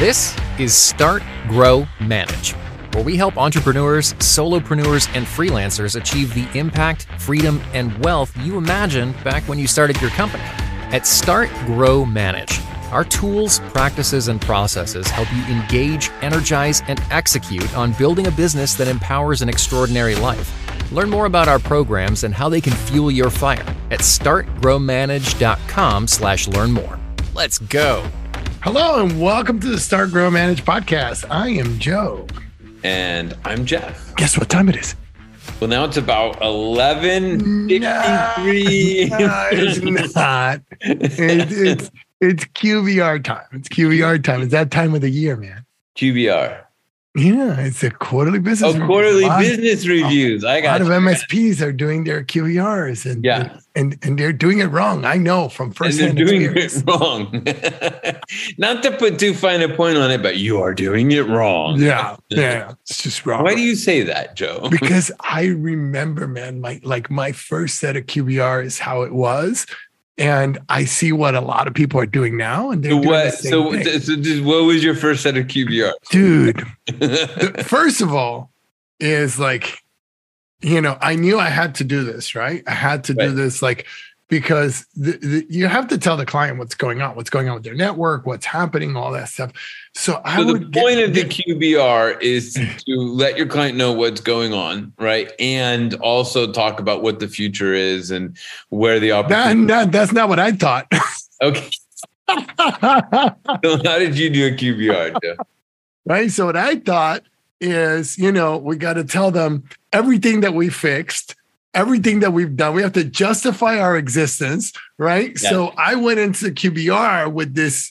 This is Start, Grow, Manage, where we help entrepreneurs, solopreneurs, and freelancers achieve the impact, freedom, and wealth you imagined back when you started your company. At Start, Grow, Manage, our tools, practices, and processes help you engage, energize, and execute on building a business that empowers an extraordinary life. Learn more about our programs and how they can fuel your fire at startgrowmanage.com slash learn more. Let's go. Hello and welcome to the Start Grow Manage podcast. I am Joe. And I'm Jeff. Guess what time it is? Well, now it's about 11.53. No, no, it's not. It, it's, it's QBR time. It's QBR time. It's that time of the year, man. QBR. Yeah, it's a quarterly business. Oh, quarterly business reviews. I got a lot you. of MSPs are doing their QBRs and Yeah. and and they're doing it wrong. I know from And first they're doing experience. it wrong. Not to put too fine a point on it, but you are doing it wrong. Yeah, yeah, it's just wrong. Why do you say that, Joe? because I remember, man, my like my first set of QBR is how it was, and I see what a lot of people are doing now, and they're what? So, thing. so just, what was your first set of QBRs? dude. the- first of all, is like, you know, I knew I had to do this, right? I had to do this, like, because the, the, you have to tell the client what's going on, what's going on with their network, what's happening, all that stuff. So I So the would get- point of the QBR is to let your client know what's going on, right? And also talk about what the future is and where the opportunity. that- that's not what I thought. Okay. So how did you do a QBR, right? So what I thought is, you know, we got to tell them everything that we fixed, everything that we've done. We have to justify our existence, right? Yeah. So I went into QBR with this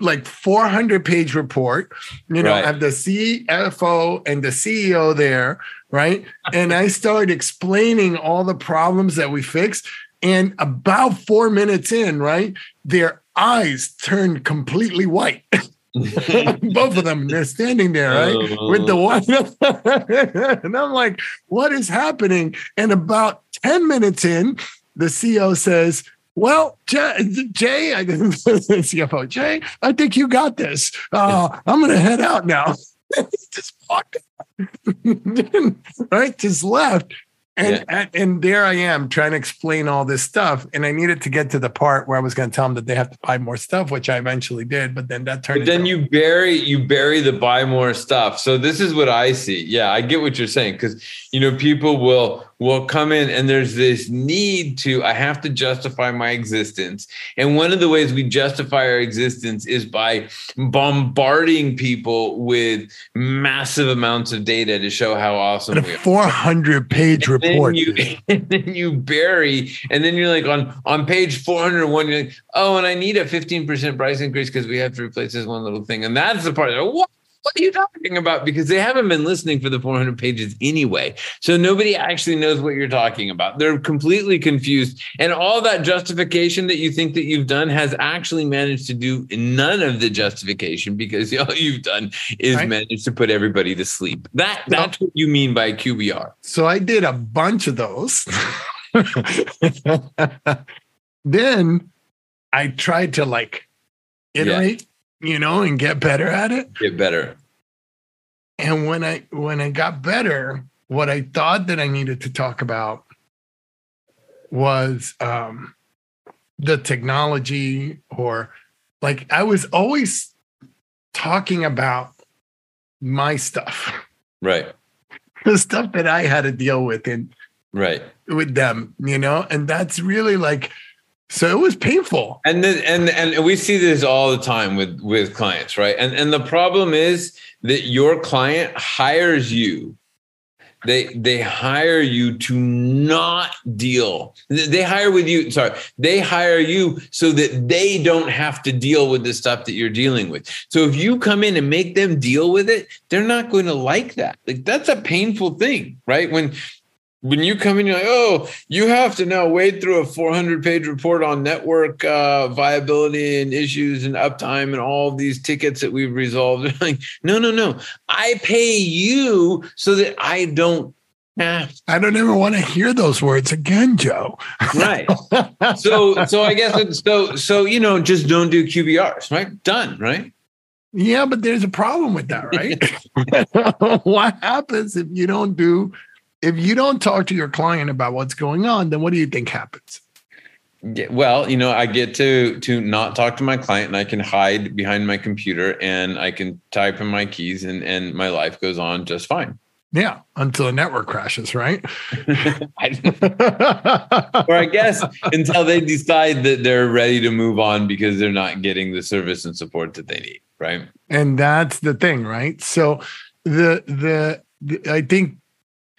like 400 page report. You know, Right. I have the CFO and the CEO there, right? And I started explaining all the problems that we fixed. And about four minutes in, right, their eyes turned completely white. Both of them, they're standing there, right? Oh. With the one. and I'm like, what is happening? And about 10 minutes in, the CEO says, well, Jay, Jay I CFO, Jay, I think you got this. Uh, I'm going to head out now. just walked right? Just left. And, Yeah. and and there I am trying to explain all this stuff. And I needed to get to the part where I was going to tell them that they have to buy more stuff, which I eventually did. But then that turned But then you bury you bury the buy more stuff. So this is what I see. Yeah, I get what you're saying because you know people will will come in and there's this need to I have to justify my existence. And one of the ways we justify our existence is by bombarding people with massive amounts of data to show how awesome a we are. 400 page and then report. you and then you bury and then you're like on on page 401 you're like oh and i need a 15% price increase because we have to replace this one little thing and that's the part what, what are you talking about? Because they haven't been listening for the 400 pages anyway. So nobody actually knows what you're talking about. They're completely confused. And all that justification that you think that you've done has actually managed to do none of the justification because all you've done is Right. managed to put everybody to sleep. That that's what you mean by qbr So I did a bunch of those. then I tried to like iterate, you know, and get better at it. get better And when I when I got better, what I thought that I needed to talk about was um the technology or like I was always talking about my stuff, Right. the stuff that I had to deal with in Right. with them, you know, and that's really like, so it was painful. And then and and we see this all the time with with clients, right? And and the problem is that your client hires you. They they hire you to not deal. They hire with you, sorry. They hire you so that they don't have to deal with the stuff that you're dealing with. So if you come in and make them deal with it, they're not going to like that. Like that's a painful thing, right? When when you come in, you're like, oh, you have to now wade through a 400 page report on network uh, viability and issues and uptime and all these tickets that we've resolved. Like, no, no, no. I pay you so that I don't have. I don't ever want to hear those words again, Joe. Right. so, so I guess it's so, so, you know, just don't do QBRs, right? Done, right? Yeah, but there's a problem with that, right? what happens if you don't do if you don't talk to your client about what's going on, then what do you think happens? Yeah, well, you know, I get to to not talk to my client and I can hide behind my computer and I can type in my keys and and my life goes on just fine. Yeah, until the network crashes, right? or I guess until they decide that they're ready to move on because they're not getting the service and support that they need, right? And that's the thing, right? So the the, the I think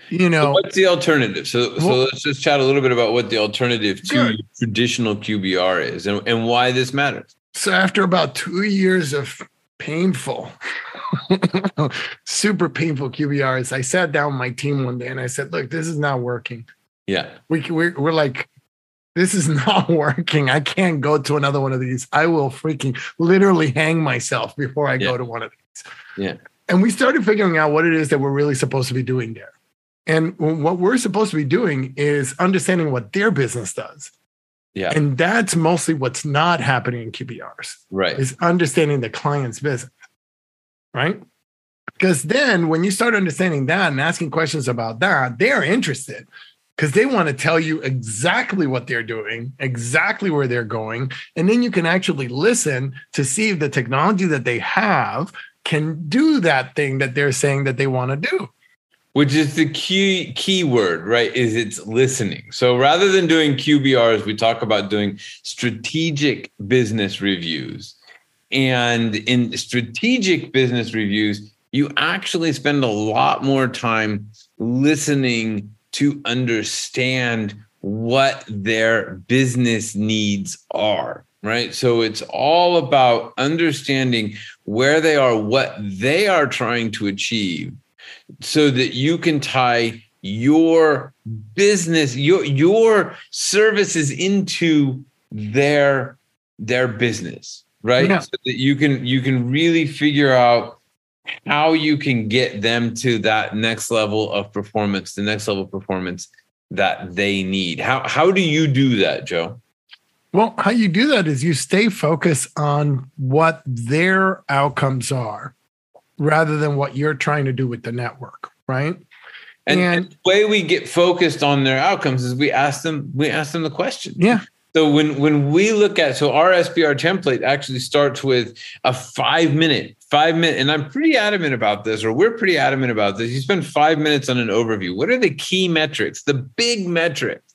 you know so what's the alternative? So well, so let's just chat a little bit about what the alternative to good. traditional qbr is and, and why this matters. So after about two years of painful super painful qbrs i sat down with my team one day and i said look this is not working. Yeah. We, we're, we're like this is not working. I can't go to another one of these. I will freaking literally hang myself before i yeah. go to one of these. Yeah. And we started figuring out what it is that we're really supposed to be doing there and what we're supposed to be doing is understanding what their business does. Yeah. And that's mostly what's not happening in QBRs. Right. Is understanding the client's business. Right. Because then when you start understanding that and asking questions about that, they're interested because they want to tell you exactly what they're doing, exactly where they're going. And then you can actually listen to see if the technology that they have can do that thing that they're saying that they want to do which is the key key word right is it's listening. So rather than doing qbrs we talk about doing strategic business reviews. And in strategic business reviews you actually spend a lot more time listening to understand what their business needs are right? So it's all about understanding where they are what they are trying to achieve so that you can tie your business your your services into their their business right? Yeah. so that you can you can really figure out how you can get them to that next level of performance the next level of performance that they need. How how do you do that joe? Well how you do that is you stay focused on what their outcomes are rather than what you're trying to do with the network, right? And, and, the way we get focused on their outcomes is we ask them we ask them the question. Yeah. So when when we look at so our SBR template actually starts with a five minute five minute and I'm pretty adamant about this or we're pretty adamant about this. You spend five minutes on an overview. What are the key metrics, the big metrics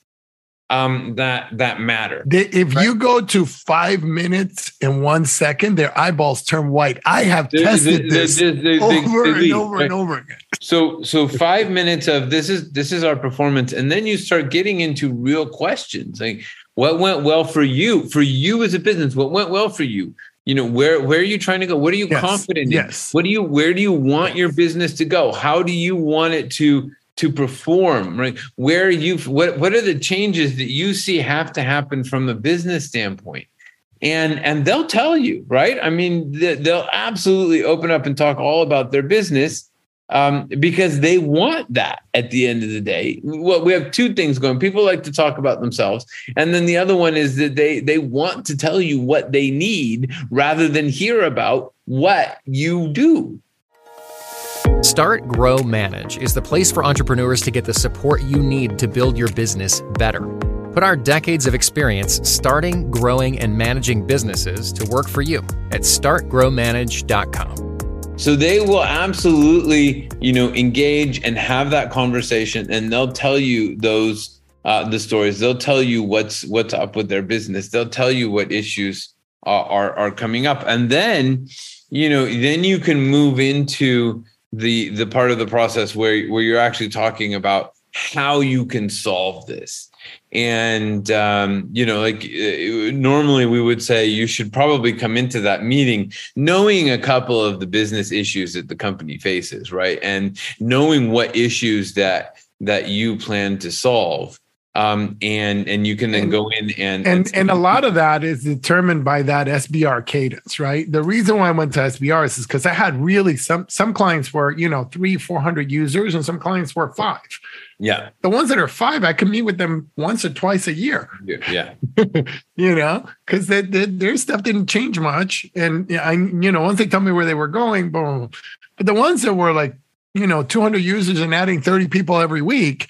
um, that that matter. If right? you go to five minutes and one second, their eyeballs turn white. I have tested this over and over right? and over again. So so five minutes of this is this is our performance, and then you start getting into real questions like what went well for you, for you as a business, what went well for you. You know where where are you trying to go? What are you yes. confident in? Yes. What do you where do you want your business to go? How do you want it to to perform right? Where you what what are the changes that you see have to happen from a business standpoint? And and they'll tell you right? I mean they'll absolutely open up and talk all about their business um, because they want that at the end of the day. Well we have two things going. People like to talk about themselves and then the other one is that they they want to tell you what they need rather than hear about what you do Start, Grow, Manage is the place for entrepreneurs to get the support you need to build your business better. Put our decades of experience starting, growing, and managing businesses to work for you at startgrowmanage.com. So they will absolutely, you know, engage and have that conversation, and they'll tell you those uh, the stories. They'll tell you what's what's up with their business. They'll tell you what issues are, are, are coming up, and then, you know, then you can move into the the part of the process where where you're actually talking about how you can solve this. And um, you know like uh, normally we would say you should probably come into that meeting knowing a couple of the business issues that the company faces right? And knowing what issues that that you plan to solve um, and and you can then And- go in and and and a lot of that is determined by that SBR cadence, right? The reason why I went to SBRs is because I had really some some clients were you know three four hundred users and some clients were five. yeah The ones that are five, I can meet with them once or twice a year, yeah you know, because their stuff didn't change much, and I you know once they tell me where they were going, boom. But the ones that were like you know two hundred users and adding thirty people every week,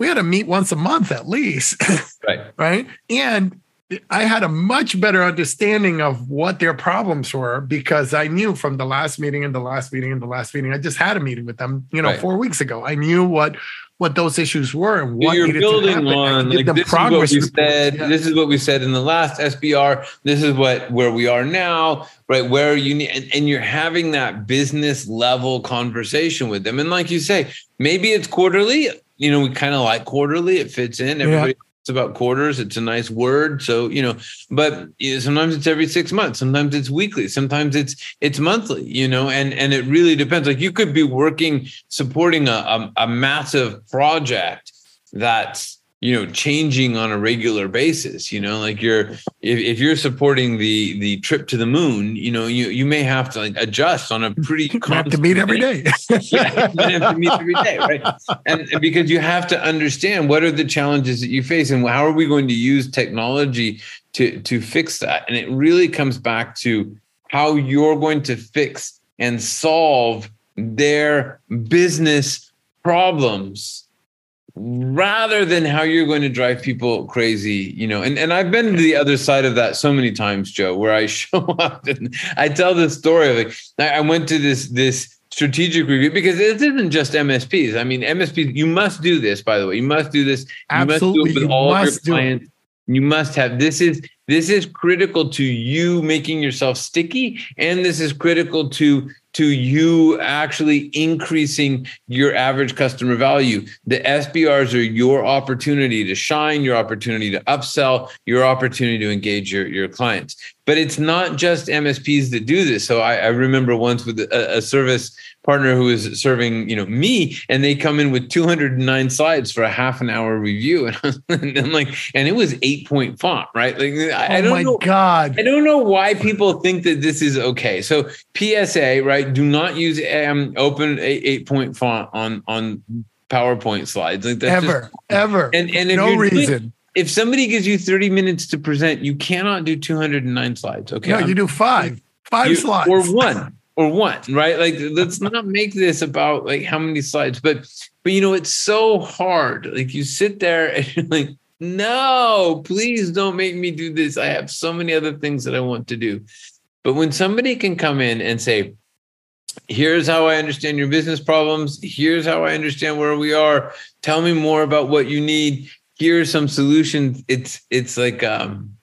we had to meet once a month at least. right right? And I had a much better understanding of what their problems were because I knew from the last meeting and the last meeting and the last meeting. I just had a meeting with them, you know, Right. four weeks ago. I knew what what those issues were and what you're building on like this is what we reports. said Yeah. this is what we said in the last sbr this is what where we are now right where you need and, and you're having that business level conversation with them and like you say maybe it's quarterly you know we kind of like quarterly it fits in everybody talks about quarters it's a nice word so you know but you know, sometimes it's every six months sometimes it's weekly sometimes it's it's monthly you know and and it really depends like you could be working supporting a, a, a massive project that's you know changing on a regular basis you know like you're if, if you're supporting the the trip to the moon you know you you may have to like adjust on a pretty have to meet every day. yeah, you have to meet every day, right? And, and because you have to understand what are the challenges that you face and how are we going to use technology to to fix that? And it really comes back to how you're going to fix and solve their business problems rather than how you're going to drive people crazy, you know. And and I've been to the other side of that so many times, Joe, where I show up and I tell this story of like I went to this this strategic review because it isn't just MSPs. I mean, MSPs, you must do this, by the way. You must do this. You must do Absolutely, it with all of must do your clients. You must have this is this is critical to you making yourself sticky, and this is critical to to you actually increasing your average customer value. The SBRs are your opportunity to shine, your opportunity to upsell, your opportunity to engage your, your clients. But it's not just MSPs that do this. So I, I remember once with a, a service partner who is serving, you know, me, and they come in with 209 slides for a half an hour review, and I'm like, and it was eight point font, right? Like I, I oh don't my know. God. I don't know why people think that this is okay. So PSA, right? Do not use um, open eight, eight point font on on PowerPoint slides. Like that's just- Ever, ever. and and if no you're doing- reason. if somebody gives you 30 minutes to present, you cannot do 209 slides. Okay. no, I'm- you do five, five you- slides. or one or one right like let's not make this about like how many slides but but you know it's so hard like you sit there and you're like no please don't make me do this i have so many other things that i want to do but when somebody can come in and say here's how i understand your business problems here's how i understand where we are tell me more about what you need here's some solutions it's it's like um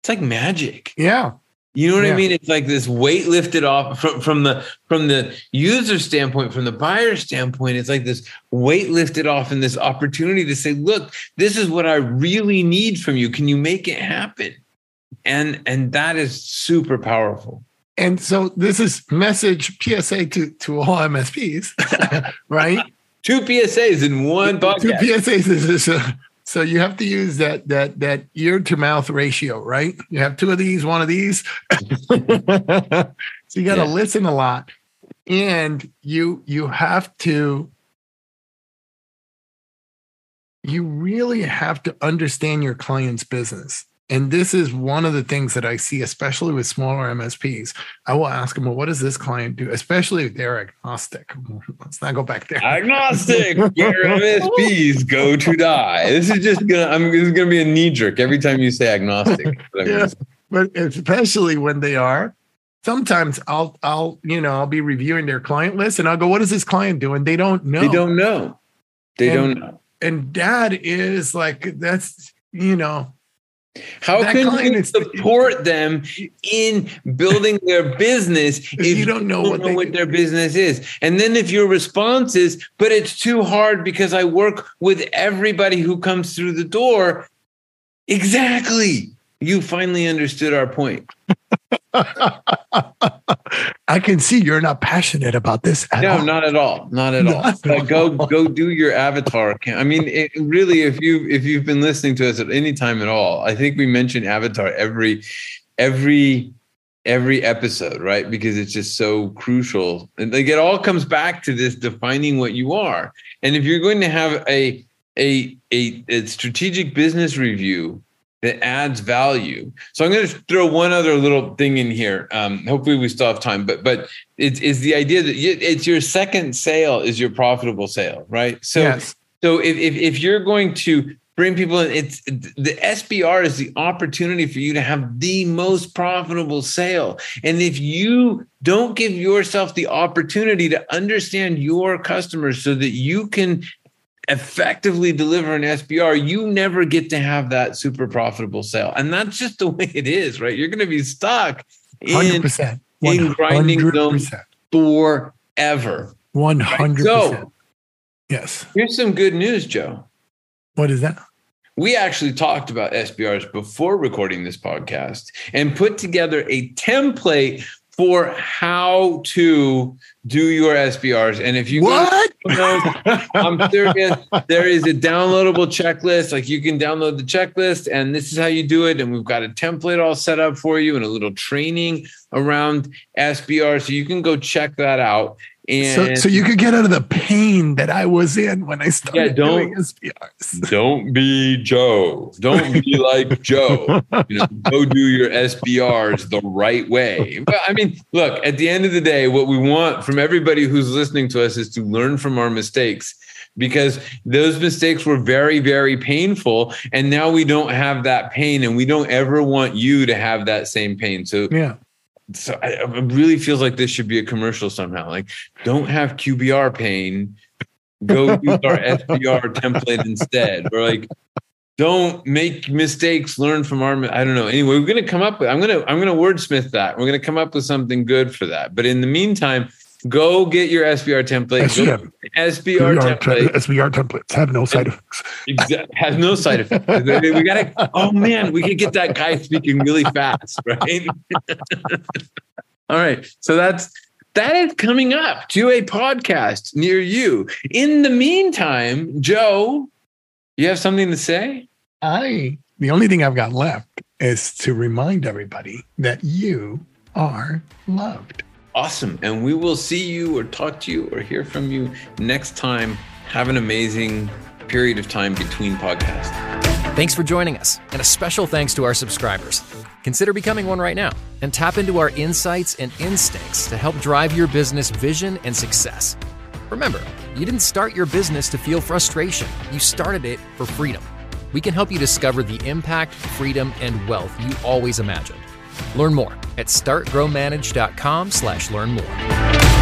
it's like magic Yeah. you know what I mean? It's like this weight lifted off from, from the from the user standpoint, from the buyer standpoint. It's like this weight lifted off and this opportunity to say, look, this is what I really need from you. Can you make it happen? And and that is super powerful. And so this is message PSA to, to all MSPs, right? Two PSAs in one podcast. Two. PSAs is uh, so you have to use that that that ear to mouth ratio, right? You have two of these, one of these. so you got to Yeah. listen a lot, and you you have to you really have to understand your client's business. And this is one of the things that I see, especially with smaller MSPs. I will ask them, well, what does this client do? Especially if they're agnostic. Let's not go back there. Agnostic, where MSPs go to die. This is just gonna. I'm. This is gonna be a knee jerk every time you say agnostic. Yeah. but especially when they are sometimes i'll i'll you know i'll be reviewing their client list and i'll go what is this client doing they don't know They don't know. They And- don't know. and that is like that's you know How That can you support them in building their business if, you don't know what they do. their business is? And then if your response is, but it's too hard because I work with everybody who comes through the door. Exactly. You finally understood our point. i can see you're not passionate about this at no, all. not at all, not at all. Not Like, go all. go do your avatar account. I mean, it, really, if you if you've been listening to us at any time at all, I think we mention avatar every every every episode, right? Because it's just so crucial. And like it all comes back to this defining what you are. And if you're going to have a a a, a strategic business review that adds value. So I'm going to throw one other little thing in here. Um, hopefully we still have time, but but it's, it's the idea that it's your second sale is your profitable sale, right? So yes. so if, if if you're going to bring people in, it's the SBR is the opportunity for you to have the most profitable sale. And if you don't give yourself the opportunity to understand your customers so that you can effectively deliver an SBR, you never get to have that super profitable sale. And that's just the way it is, right? You're going to be stuck in, 100%. in grinding zone forever. 100%. So- yes. Here's some good news, Joe. What is that? We actually talked about SBRs before recording this podcast and put together a template for how to do your SBRs. And if you go What? I'm serious. There is a downloadable checklist. Like you can download the checklist, and this is how you do it. And we've got a template all set up for you and a little training around SBR. So you can go check that out. So, And so you could get out of the pain that I was in when I started Yeah, don't- doing SBRs. don't be Joe. Don't be like Joe. You know, go do your SBRs the right way. But I mean, look, at the end of the day, what we want from everybody who's listening to us is to learn from our mistakes because those mistakes were very, very painful. And now we don't have that pain and we don't ever want you to have that same pain. So Yeah. So I, it really feels like this should be a commercial somehow. Like, don't have QBR pain. Go use our SBR template instead. Or like, don't make mistakes. Learn from our. I don't know. Anyway, we're gonna come up with. I'm gonna. I'm gonna wordsmith that. We're gonna come up with something good for that. But in the meantime, go get your SBR template. SBR, SBR template. SBR templates have no side effects. Exa- has no side effects. We gotta. Oh man, we could get that guy speaking really fast, right? All right. So that's that is coming up to a podcast near you. In the meantime, Joe, you have something to say? I, the only thing I've got left is to remind everybody that you are loved. Awesome. And we will see you or talk to you or hear from you next time. Have an amazing period of time between podcasts. Thanks for joining us, and a special thanks to our subscribers. Consider becoming one right now and tap into our insights and instincts to help drive your business vision and success. Remember, you didn't start your business to feel frustration, you started it for freedom. We can help you discover the impact, freedom, and wealth you always imagined. Learn more at startgrowmanage.com slash learn more.